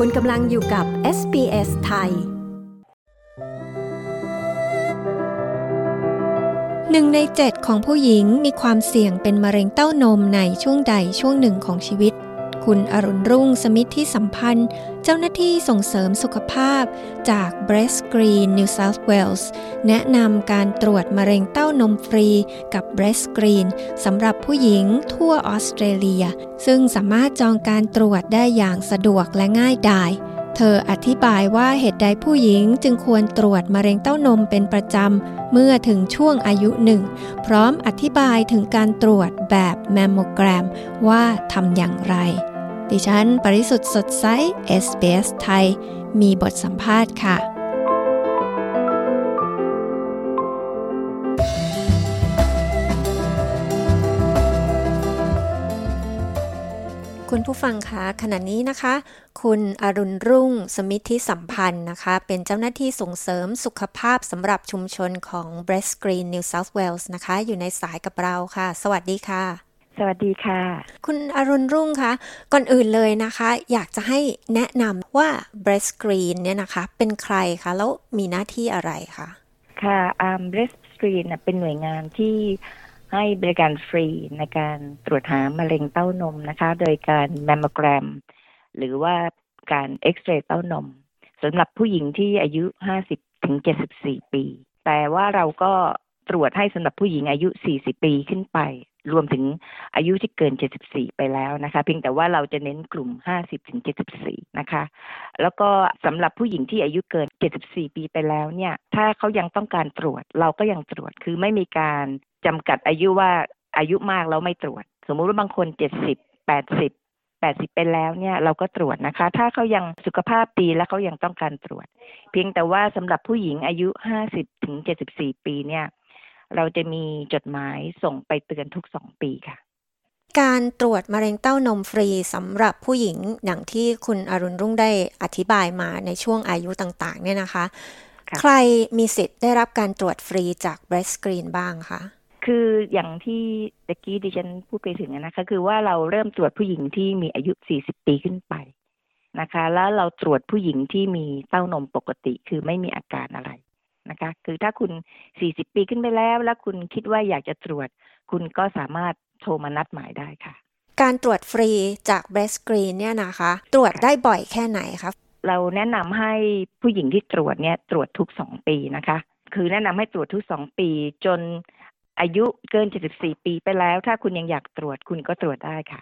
คุณกำลังอยู่กับ SBS ไทย หนึ่งในเจ็ดของผู้หญิงมีความเสี่ยงเป็นมะเร็งเต้านมในช่วงใดช่วงหนึ่งของชีวิต คุณอรุณรุ่งสมิทที่สัมพันธ์ เจ้าหน้าที่ส่งเสริมสุขภาพจาก Breast Green New South Wales แนะนำการตรวจมะเร็งเต้านมฟรีกับ Breast Green สำหรับผู้หญิงทั่วออสเตรเลีย ซึ่งสามารถจองการตรวจได้อย่างสะดวกและง่ายดายเธออธิบายว่าเหตุใดผู้หญิงจึงควรตรวจมะเร็งเต้านมเป็นประจำ เมื่อถึงช่วงอายุหนึ่ง พร้อมอธิบายถึงการตรวจแบบแมมโมแกรมว่าทำอย่างไร ดิฉัน ปริสุทธ์สดใส SBS ไทย มีบทสัมภาษณ์ค่ะคุณผู้ฟังคะขณะนี้นะคะ คุณอรุณรุ่ง สมิทธิสัมพันธ์นะคะ เป็นเจ้าหน้าที่ส่งเสริมสุขภาพสำหรับชุมชนของ Breast Green New South Wales นะคะ อยู่ในสายกับเราค่ะ สวัสดีค่ะ สวัสดีค่ะ คุณอรุณรุ่งคะก่อนอื่นเลยนะคะ อยากจะให้แนะนำว่า Breast Screen เนี่ยนะคะ เป็นใครคะ แล้วมีหน้าที่อะไรคะค่ะ um, Breast Screen เป็นหน่วยงานที่ให้บริการฟรีในการตรวจหามะเร็งเต้านมนะคะ โดยการแมมโมแกรม หรือว่าการเอ็กซเรย์เต้านมสำหรับผู้หญิงที่อายุ 50ถึง74 ปี แต่ว่าเราก็ตรวจให้สำหรับผู้หญิงอายุ 40 ปีขึ้นไป รวมถึงอายุที่เกิน 74 ไปแล้วนะคะ เพียงแต่ว่าเราจะเน้นกลุ่ม 50 ถึง 74 นะคะ แล้วก็สำหรับผู้หญิงที่อายุเกิน 74 ปีไปแล้วเนี่ย ถ้าเขายังต้องการตรวจ เราก็ยังตรวจ คือไม่มีการจำกัดอายุว่าอายุมากแล้วไม่ตรวจ สมมุติว่าบางคน 70 80 80 ไปแล้วเนี่ยเราก็ตรวจนะคะ ถ้าเขายังสุขภาพดีและเขายังต้องการตรวจ เพียงแต่ว่าสำหรับผู้หญิงอายุ 50 ถึง 74 ปีเนี่ย เราจะมีจดหมายส่งไปเตือนทุกสองปีค่ะ การตรวจมะเร็งเต้านมฟรีสำหรับผู้หญิงอย่างที่คุณอรุณรุ่งได้อธิบายมาในช่วงอายุต่างๆ เนี่ยนะคะ ใครมีสิทธิ์ได้รับการตรวจฟรีจาก breast screen บ้างคะคืออย่างที่ตะกี้ดิฉันพูดไปถึงนะคะ คือว่าเราเริ่มตรวจผู้หญิงที่มีอายุ 40 ปีขึ้นไปนะคะ แล้วเราตรวจผู้หญิงที่มีเต้านมปกติ คือไม่มีอาการอะไร นะคะ คือถ้าคุณ 40 ปีขึ้นไปแล้ว แล้วคุณคิดว่าอยากจะตรวจ คุณก็สามารถโทรมานัดหมายได้ค่ะ การตรวจฟรีจาก breast screen เนี่ยนะคะ ตรวจได้บ่อยแค่ไหนคะเราแนะนำให้ผู้หญิงที่ตรวจเนี่ยตรวจทุกสองปีนะคะ คือแนะนำให้ตรวจทุกสองปีจนอายุเกิน 74 ปีไปแล้ว ถ้าคุณยังอยากตรวจคุณก็ตรวจได้ค่ะ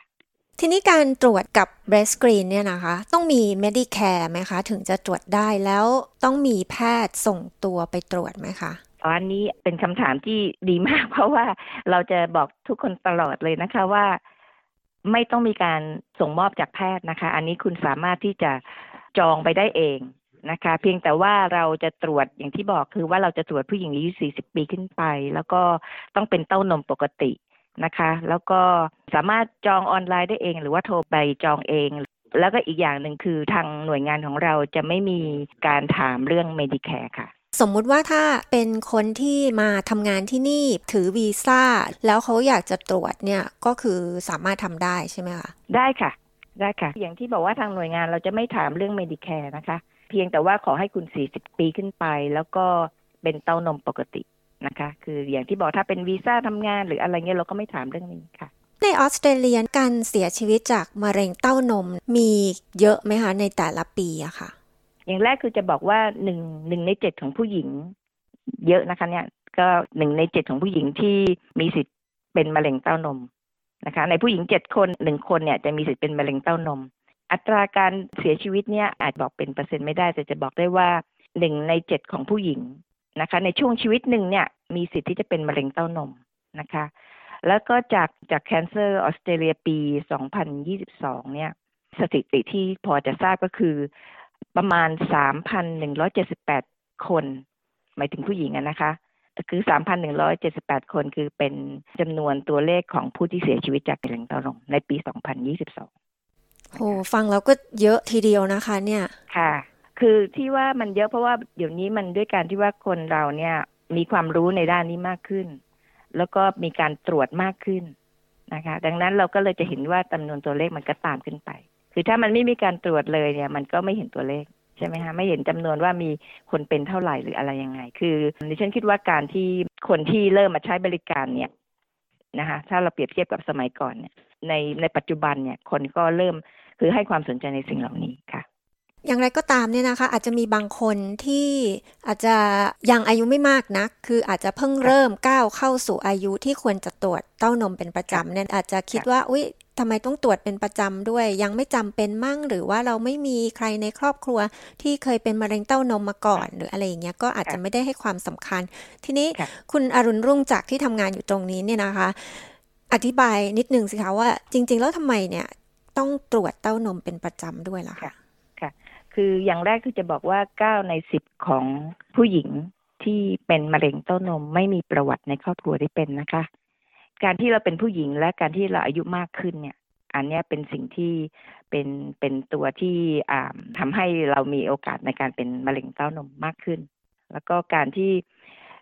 ทีนี้การตรวจกับ breast screen เนี่ยนะคะ ต้องมี Medicare ไหมคะ ถึงจะตรวจได้แล้วต้องมีแพทย์ส่งตัวไปตรวจไหมคะอันนี้เป็นคำถามที่ดีมาก เพราะว่าเราจะบอกทุกคนตลอดเลยนะคะว่า ไม่ต้องมีการส่งมอบจากแพทย์นะคะ อันนี้คุณสามารถที่จะจองไปได้เองนะคะ เพียงแต่ว่าเราจะตรวจอย่างที่บอกคือว่าเราจะตรวจผู้หญิงอายุ 40 ปีขึ้นไป แล้วก็ต้องเป็นเต้านมปกติ นะคะ แล้วก็สามารถจองออนไลน์ได้เอง หรือว่าโทรไปจองเอง แล้วก็อีกอย่างหนึ่งคือทางหน่วยงานของเราจะไม่มีการถามเรื่อง Medicare ค่ะสมมุติว่าถ้าเป็นคนที่มาทำงานที่นี่ถือวีซ่า แล้วเขาอยากจะตรวจเนี่ยก็คือสามารถทำได้ใช่ไหมคะได้ค่ะ ได้ค่ะ อย่างที่บอกว่าทางหน่วยงานเราจะไม่ถามเรื่อง Medicare นะคะ เพียงแต่ว่าขอให้คุณ 40 ปีขึ้นไป แล้วก็เป็นเต้านมปกติ นะคะ คืออย่างที่บอกถ้าเป็นวีซ่าทำงานหรืออะไรเงี้ยเราก็ไม่ถามเรื่องนี้ค่ะ ในออสเตรเลียการเสียชีวิตจากมะเร็งเต้านมมีเยอะไหมคะในแต่ละปีอะค่ะ อย่างแรกคือจะบอกว่าหนึ่งหนึ่งในเจ็ดของผู้หญิง เยอะนะคะ เนี่ย ก็หนึ่งในเจ็ดของผู้หญิงที่มีสิทธิ์เป็นมะเร็งเต้านมนะคะ ในผู้หญิงเจ็ดคนหนึ่งคนเนี่ยจะมีสิทธิ์เป็นมะเร็งเต้านม อัตราการเสียชีวิตเนี่ยอาจบอกเป็นเปอร์เซ็นต์ไม่ได้แต่จะบอกได้ว่าหนึ่งในเจ็ดของผู้หญิง นะคะ ในช่วงชีวิตหนึ่งเนี่ยมีสิทธิ์ที่จะเป็นมะเร็งเต้านมนะคะ แล้วก็จากจาก Cancer ออสเตรเลียปี 2022 เนี่ย สถิติที่พอจะทราบก็คือประมาณ 3,178 คน หมายถึงผู้หญิงนะคะ คือ 3,178 คนคือเป็นจำนวนตัวเลขของผู้ที่เสียชีวิตจากมะเร็งเต้านมในปี 2022โหฟังแล้วก็เยอะทีเดียวนะคะ เนี่ย ค่ะ คือที่ว่ามันเยอะเพราะว่าเดี๋ยวนี้มันด้วยการที่ว่าคนเราเนี่ยมีความรู้ในด้านนี้มากขึ้น แล้วก็มีการตรวจมากขึ้นนะคะ ดังนั้นเราก็เลยจะเห็นว่าจำนวนตัวเลขมันก็ตามขึ้นไป คือถ้ามันไม่มีการตรวจเลยเนี่ย มันก็ไม่เห็นตัวเลขใช่ไหมคะไม่เห็นจำนวนว่ามีคนเป็นเท่าไหร่หรืออะไรยังไง คือดิฉันคิดว่าการที่คนที่เริ่มมาใช้บริการเนี่ยนะคะถ้าเราเปรียบเทียบกับสมัยก่อนเนี่ยในในปัจจุบันเนี่ย คนก็เริ่มคือให้ความสนใจในสิ่งเหล่านี้ค่ะ อย่างไรก็ตามเนี่ยนะคะอาจจะมีบางคนที่อาจจะยังอายุไม่มากนะคืออาจจะเพิ่งเริ่มก้าวเข้าสู่อายุที่ควรจะตรวจเต้านมเป็นประจำเนี่ยอาจจะคิดว่าอุ้ยทำไมต้องตรวจเป็นประจำด้วย ยังไม่จำเป็นมั่ง หรือว่าเราไม่มีใครในครอบครัวที่เคยเป็นมะเร็งเต้านมมาก่อน หรืออะไรอย่างเงี้ยก็อาจจะไม่ได้ให้ความสำคัญ ทีนี้คุณอรุณรุ่งจากที่ทำงานอยู่ตรงนี้เนี่ยนะคะ อธิบายนิดนึงสิคะว่าจริง ๆ แล้วทำไมเนี่ยต้องตรวจเต้านมเป็นประจำด้วยล่ะคะ คืออย่างแรกคือจะบอกว่าเก้าในสิบของผู้หญิงที่เป็นมะเร็งเต้านมไม่มีประวัติในครอบครัวที่เป็นนะคะ การที่เราเป็นผู้หญิงและการที่เราอายุมากขึ้นเนี่ย อันนี้เป็นสิ่งที่เป็นเป็นตัวที่ทำให้เรามีโอกาสในการเป็นมะเร็งเต้านมมากขึ้น แล้วก็การที่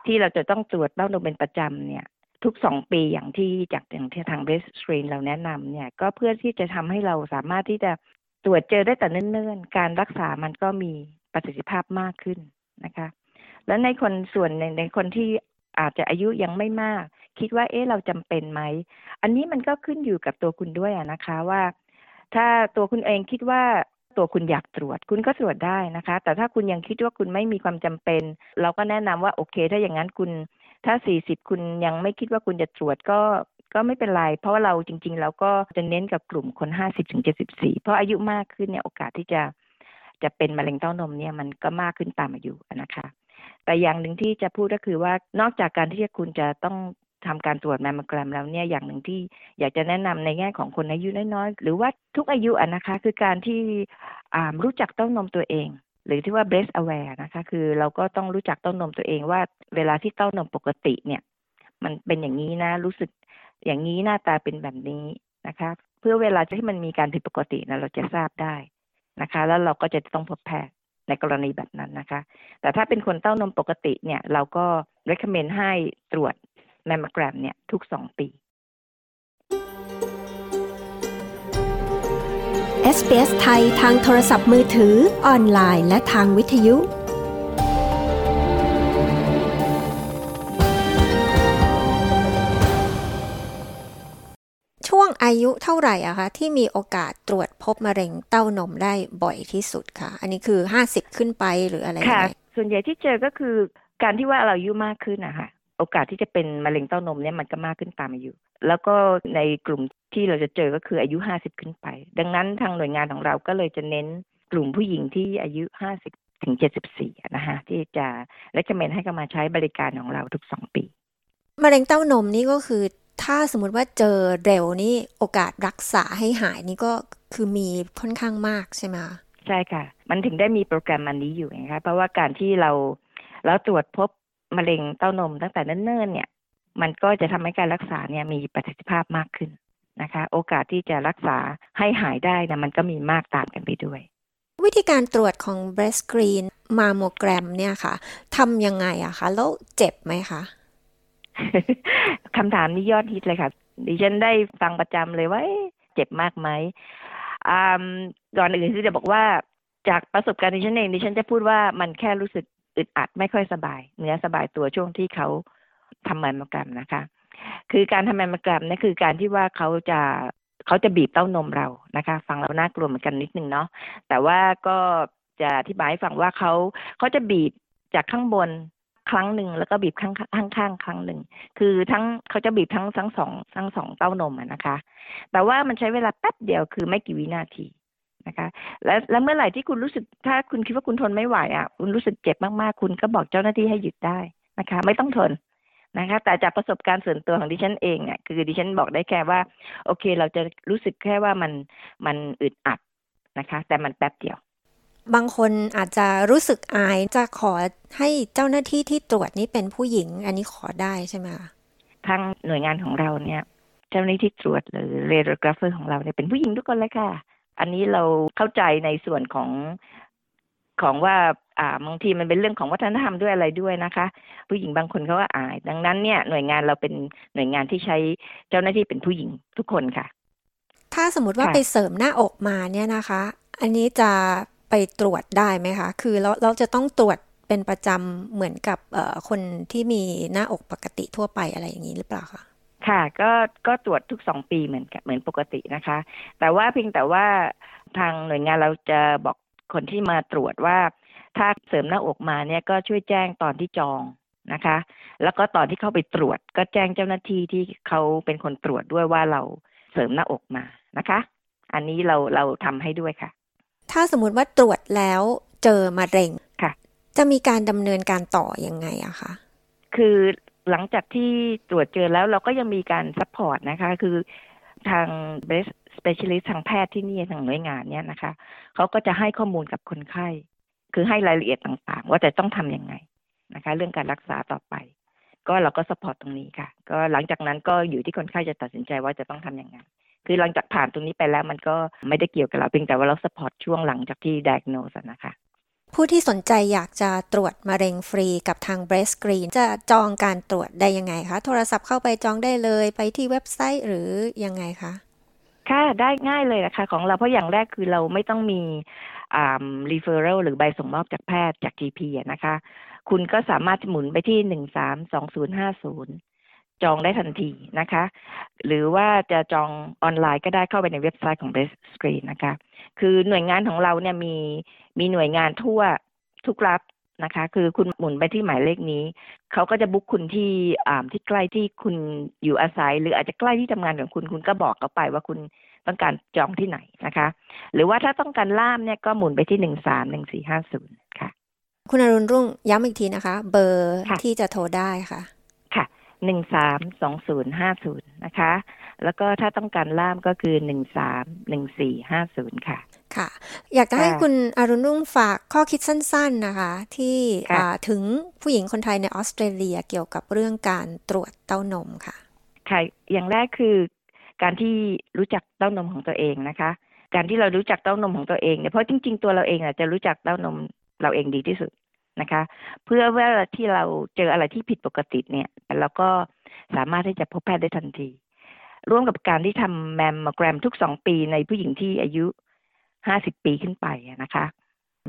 ที่เราจะต้องตรวจเต้านมเป็นประจำเนี่ย ทุกสองปีอย่างที่จากอย่างที่ทางเบสสตรีนเราแนะนำเนี่ย ก็เพื่อที่จะทำให้เราสามารถที่จะ ตรวจเจอได้แต่เนิ่นๆ การรักษามันก็มีประสิทธิภาพมากขึ้นนะคะ แล้วในคนส่วนในในคนที่อาจจะอายุยังไม่มาก คิดว่าเอ๊ะเราจำเป็นไหม อันนี้มันก็ขึ้นอยู่กับตัวคุณด้วยนะคะว่า ถ้าตัวคุณเองคิดว่าตัวคุณอยากตรวจคุณก็ตรวจได้นะคะ แต่ถ้าคุณยังคิดว่าคุณไม่มีความจำเป็น เราก็แนะนำว่าโอเค ถ้าอย่างนั้นคุณถ้าสี่สิบคุณยังไม่คิดว่าคุณจะตรวจก็ ก็ไม่เป็นไร เพราะว่าเราจริงๆเราก็จะเน้นกับกลุ่มคนห้าสิบถึงเจ็ดสิบสี่เพราะอายุมากขึ้นเนี่ยโอกาสที่จะจะเป็นมะเร็งเต้านมเนี่ยมันก็มากขึ้นตามอายุนะคะ แต่อย่างหนึ่งที่จะพูดก็คือว่านอกจากการที่คุณจะต้องทำการตรวจแมมโมแกรมแล้วเนี่ยอย่างหนึ่งที่อยากจะแนะนำในแง่ของคนอายุน้อยๆหรือว่าทุกอายุอะนะคะคือการที่รู้จักเต้านมตัวเอง หรือที่ว่า breast aware นะคะคือเราก็ต้องรู้จักเต้านมตัวเองว่าเวลาที่เต้านมปกติเนี่ย มันเป็นอย่างนี้นะรู้สึก อย่างนี้หน้าตาเป็นแบบนี้นะคะ เพื่อเวลาที่มันมีการผิดปกตินะเราจะทราบได้นะคะ แล้วเราก็จะต้องพบแพทย์ในกรณีแบบนั้นนะคะ แต่ถ้าเป็นคนเต้านมปกติเนี่ย เราก็ recommend ให้ตรวจแมมโมแกรมเนี่ยทุกสองปี SBS ไทยทางโทรศัพท์มือถือ ออนไลน์ และทางวิทยุ อายุเท่าไหร่อะคะที่มีโอกาสตรวจพบมะเร็งเต้านมได้บ่อยที่สุดคะอันนี้คือ50ขึ้นไปหรืออะไรค่ะส่วนใหญ่ที่เจอก็คือการที่ว่าเราอายุมากขึ้นนะคะโอกาสที่จะเป็นมะเร็งเต้านมเนี่ยมันก็มากขึ้นตามอายุ แล้วก็ในกลุ่มที่เราจะเจอก็คืออายุห้าสิบขึ้นไป ดังนั้นทางหน่วยงานของเราก็เลยจะเน้นกลุ่มผู้หญิงที่อายุห้าสิบถึงเจ็ดสิบสี่นะคะที่จะและจะเมนให้เข้ามาใช้บริการของเราทุกสองปีมะเร็งเต้านมนี่ก็คือ ถ้าสมมติว่าเจอเร็วนี่โอกาสรักษาให้หายนี่ก็คือมีค่อนข้างมากใช่ไหมใช่ค่ะ มันถึงได้มีโปรแกรมอันนี้อยู่นะคะเพราะว่าการที่เราเราตรวจพบมะเร็งเต้านมตั้งแต่เนิ่นๆเนี่ย มันก็จะทำให้การรักษาเนี่ยมีประสิทธิภาพมากขึ้นนะคะ โอกาสที่จะรักษาให้หายได้นะมันก็มีมากตามกันไปด้วย วิธีการตรวจของ breast screen mammogram เนี่ยค่ะทำยังไงอะคะ แล้วเจ็บไหมคะ คำถามนี้ยอดฮิตเลยค่ะ ดิฉันได้ฟังประจำเลยว่าเจ็บมากไหมก่อนอื่นที่จะบอกว่าจากประสบการณ์ดิฉันเองดิฉันจะพูดว่ามันแค่รู้สึกอึดอัดไม่ค่อยสบาย เนื้อสบายตัวช่วงที่เขาทำแมมโมแกรรมนะคะ คือการทำแมมโมแกรรมนี่คือการที่ว่าเขาจะเขาจะบีบเต้านมเรานะคะ ฟังเราน่ากลัวเหมือนกันนิดนึงเนาะแต่ว่าก็จะอธิบายให้ฟังว่าเขาเขาจะบีบจากข้างบน ครั้งหนึ่งแล้วก็บีบข้างข้างข้างครั้งหนึ่งคือทั้งเขาจะบีบทั้งทั้งสองทั้งสองเต้านมนะคะ แต่ว่ามันใช้เวลาแป๊บเดียวคือไม่กี่วินาทีนะคะ และแล้วเมื่อไหร่ที่คุณรู้สึกถ้าคุณคิดว่าคุณทนไม่ไหวอะคุณรู้สึกเจ็บมากๆ คุณก็บอกเจ้าหน้าที่ให้หยุดได้นะคะ ไม่ต้องทนนะคะ แต่จากประสบการณ์ส่วนตัวของดิฉันเองอะคือดิฉันบอกได้แค่ว่า โอเค เราจะรู้สึกแค่ว่ามันมันอึดอัดนะคะ แต่มันแป๊บเดียว บางคนอาจจะรู้สึกอายจะขอให้เจ้าหน้าที่ที่ตรวจนี้เป็นผู้หญิง อันนี้ขอได้ใช่ไหมคะทางหน่วยงานของเราเนี่ยเจ้าหน้าที่ตรวจหรือเรดกราฟเฟอร์ของเราเนี่ยเป็นผู้หญิงทุกคนเลยค่ะ อันนี้เราเข้าใจในส่วนของของว่าอ่าบางทีมันเป็นเรื่องของวัฒนธรรมด้วยอะไรด้วยนะคะ ผู้หญิงบางคนเขาก็อาย ดังนั้นเนี่ยหน่วยงานเราเป็นหน่วยงานที่ใช้เจ้าหน้าที่เป็นผู้หญิงทุกคนค่ะ ถ้าสมมติว่าไปเสริมหน้าอกมาเนี่ยนะคะ อันนี้จะ ไปตรวจได้ไหมคะ คือเราเราจะต้องตรวจเป็นประจำเหมือนกับคนที่มีหน้าอกปกติทั่วไปอะไรอย่างนี้หรือเปล่าคะค่ะก็ก็ตรวจทุกสองปีเหมือนเหมือนปกตินะคะ แต่ว่าเพียงแต่ว่าทางหน่วยงานเราจะบอกคนที่มาตรวจว่า ถ้าเสริมหน้าอกมาเนี่ยก็ช่วยแจ้งตอนที่จองนะคะ แล้วก็ตอนที่เข้าไปตรวจก็แจ้งเจ้าหน้าที่ที่เขาเป็นคนตรวจด้วยว่าเราเสริมหน้าอกมานะคะ อันนี้เราเราทำให้ด้วยค่ะ ถ้าสมมติว่าตรวจแล้วเจอมะเร็งค่ะ จะมีการดำเนินการต่อยังไงอะคะคือหลังจากที่ตรวจเจอแล้วเราก็ยังมีการ support นะคะ คือทาง breast specialist ทางแพทย์ที่นี่ทางหน่วยงานเนี่ยนะคะเขาก็จะให้ข้อมูลกับคนไข้ คือให้รายละเอียดต่างๆ ว่าจะต้องทำยังไงนะคะ เรื่องการรักษาต่อไป ก็เราก็ support ตรงนี้ค่ะ ก็หลังจากนั้นก็อยู่ที่คนไข้จะตัดสินใจว่าจะต้องทำยังไง คือหลังจากผ่านตรงนี้ไปแล้วมันก็ไม่ได้เกี่ยวกับเราเพียงแต่ว่าเรา support ช่วงหลังจากที่ diagnose นะคะผู้ที่สนใจอยากจะตรวจมะเร็งฟรีกับทาง BreastScreen จะจองการตรวจได้ยังไงคะ โทรศัพท์เข้าไปจองได้เลยไปที่เว็บไซต์หรือยังไงคะ ค่ะ ได้ง่ายเลยนะคะของเราเพราะอย่างแรกคือเราไม่ต้องมีอ่า referral หรือใบส่งมอบจากแพทย์จาก GP นะคะ คุณก็สามารถหมุนไปที่หนึ่งสามสองศูนย์ห้าศูนย์ จองได้ทันทีนะคะ หรือว่าจะจองออนไลน์ก็ได้เข้าไปในเว็บไซต์ของ Breast Screen นะคะ คือหน่วยงานของเราเนี่ยมีมีหน่วยงานทั่วทุกรัฐนะคะ คือคุณหมุนไปที่หมายเลขนี้ เขาก็จะบุ๊กคุณที่อ่าที่ใกล้ที่คุณอยู่อาศัย หรืออาจจะใกล้ที่ทำงานของคุณคุณก็บอกเขาไปว่าคุณต้องการจองที่ไหนนะคะ หรือว่าถ้าต้องการล่ามเนี่ยก็หมุนไปที่หนึ่งสามหนึ่งสี่ห้าศูนย์ค่ะ คุณอรุณรุ่งย้ำอีกทีนะคะ เบอร์ที่จะโทรได้ค่ะ หนึ่งสามสองศูนย์ห้าศูนย์นะคะ แล้วก็ถ้าต้องการล่ามก็คือหนึ่งสามหนึ่งสี่ห้าศูนย์ค่ะ ค่ะ อยากจะให้คุณอรุณรุ่งฝากข้อคิดสั้น ๆนะคะ ที่ถึงผู้หญิงคนไทยในออสเตรเลียเกี่ยวกับเรื่องการตรวจเต้านมค่ะ ค่ะ อย่างแรกคือการที่รู้จักเต้านมของตัวเองนะคะ การที่เรารู้จักเต้านมของตัวเองเนี่ยเพราะจริง ๆ ตัวเราเองอะจะรู้จักเต้านมเราเองดีที่สุด นะคะ เพื่อเวลาที่เราเจออะไรที่ผิดปกติเนี่ยเราก็สามารถที่จะพบแพทย์ได้ทันที ร่วมกับการที่ทำแมมโมแกรมทุกสองปีในผู้หญิงที่อายุห้าสิบปีขึ้นไปนะคะ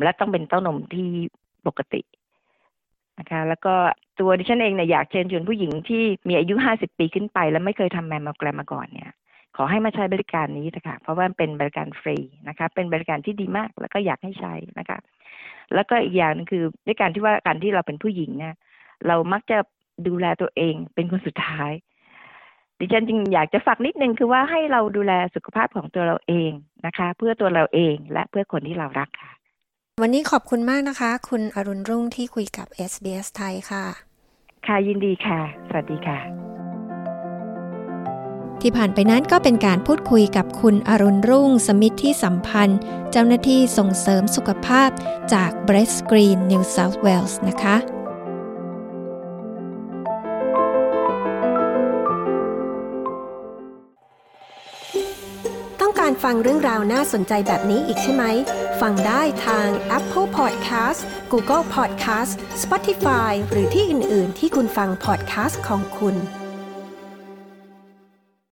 และต้องเป็นเต้านมที่ปกตินะคะ แล้วก็ตัวดิฉันเองเนี่ยอยากเชิญชวนผู้หญิงที่มีอายุห้าสิบปีขึ้นไป แล้วไม่เคยทำแมมโมแกรมมาก่อนเนี่ย ขอให้มาใช้บริการนี้นะคะเพราะว่าเป็นบริการฟรีนะคะ เป็นบริการที่ดีมากแล้วก็อยากให้ใช้นะคะ แล้วก็อีกอย่างนึงคือด้วยการที่ว่าการที่เราเป็นผู้หญิงเนี่ยเรามักจะดูแลตัวเองเป็นคนสุดท้าย ดิฉันจึงอยากจะฝากนิดนึงคือว่าให้เราดูแลสุขภาพของตัวเราเองนะคะ เพื่อตัวเราเองและเพื่อคนที่เรารักค่ะ วันนี้ขอบคุณมากนะคะ คุณอรุณรุ่งที่คุยกับ SBS ไทยค่ะ ค่ะยินดีค่ะ สวัสดีค่ะ ที่ผ่านไปนั้นก็เป็นการพูดคุยกับคุณอรุณรุ่ง สมิทที่สัมพันธ์ เจ้าหน้าที่ส่งเสริมสุขภาพจาก Breast Screen New South Wales นะคะต้องการฟังเรื่องราวน่าสนใจแบบนี้อีกใช่ไหม ฟังได้ทาง Apple Podcast Google Podcast Spotify หรือที่อื่น ๆ ที่คุณฟัง podcast ของคุณ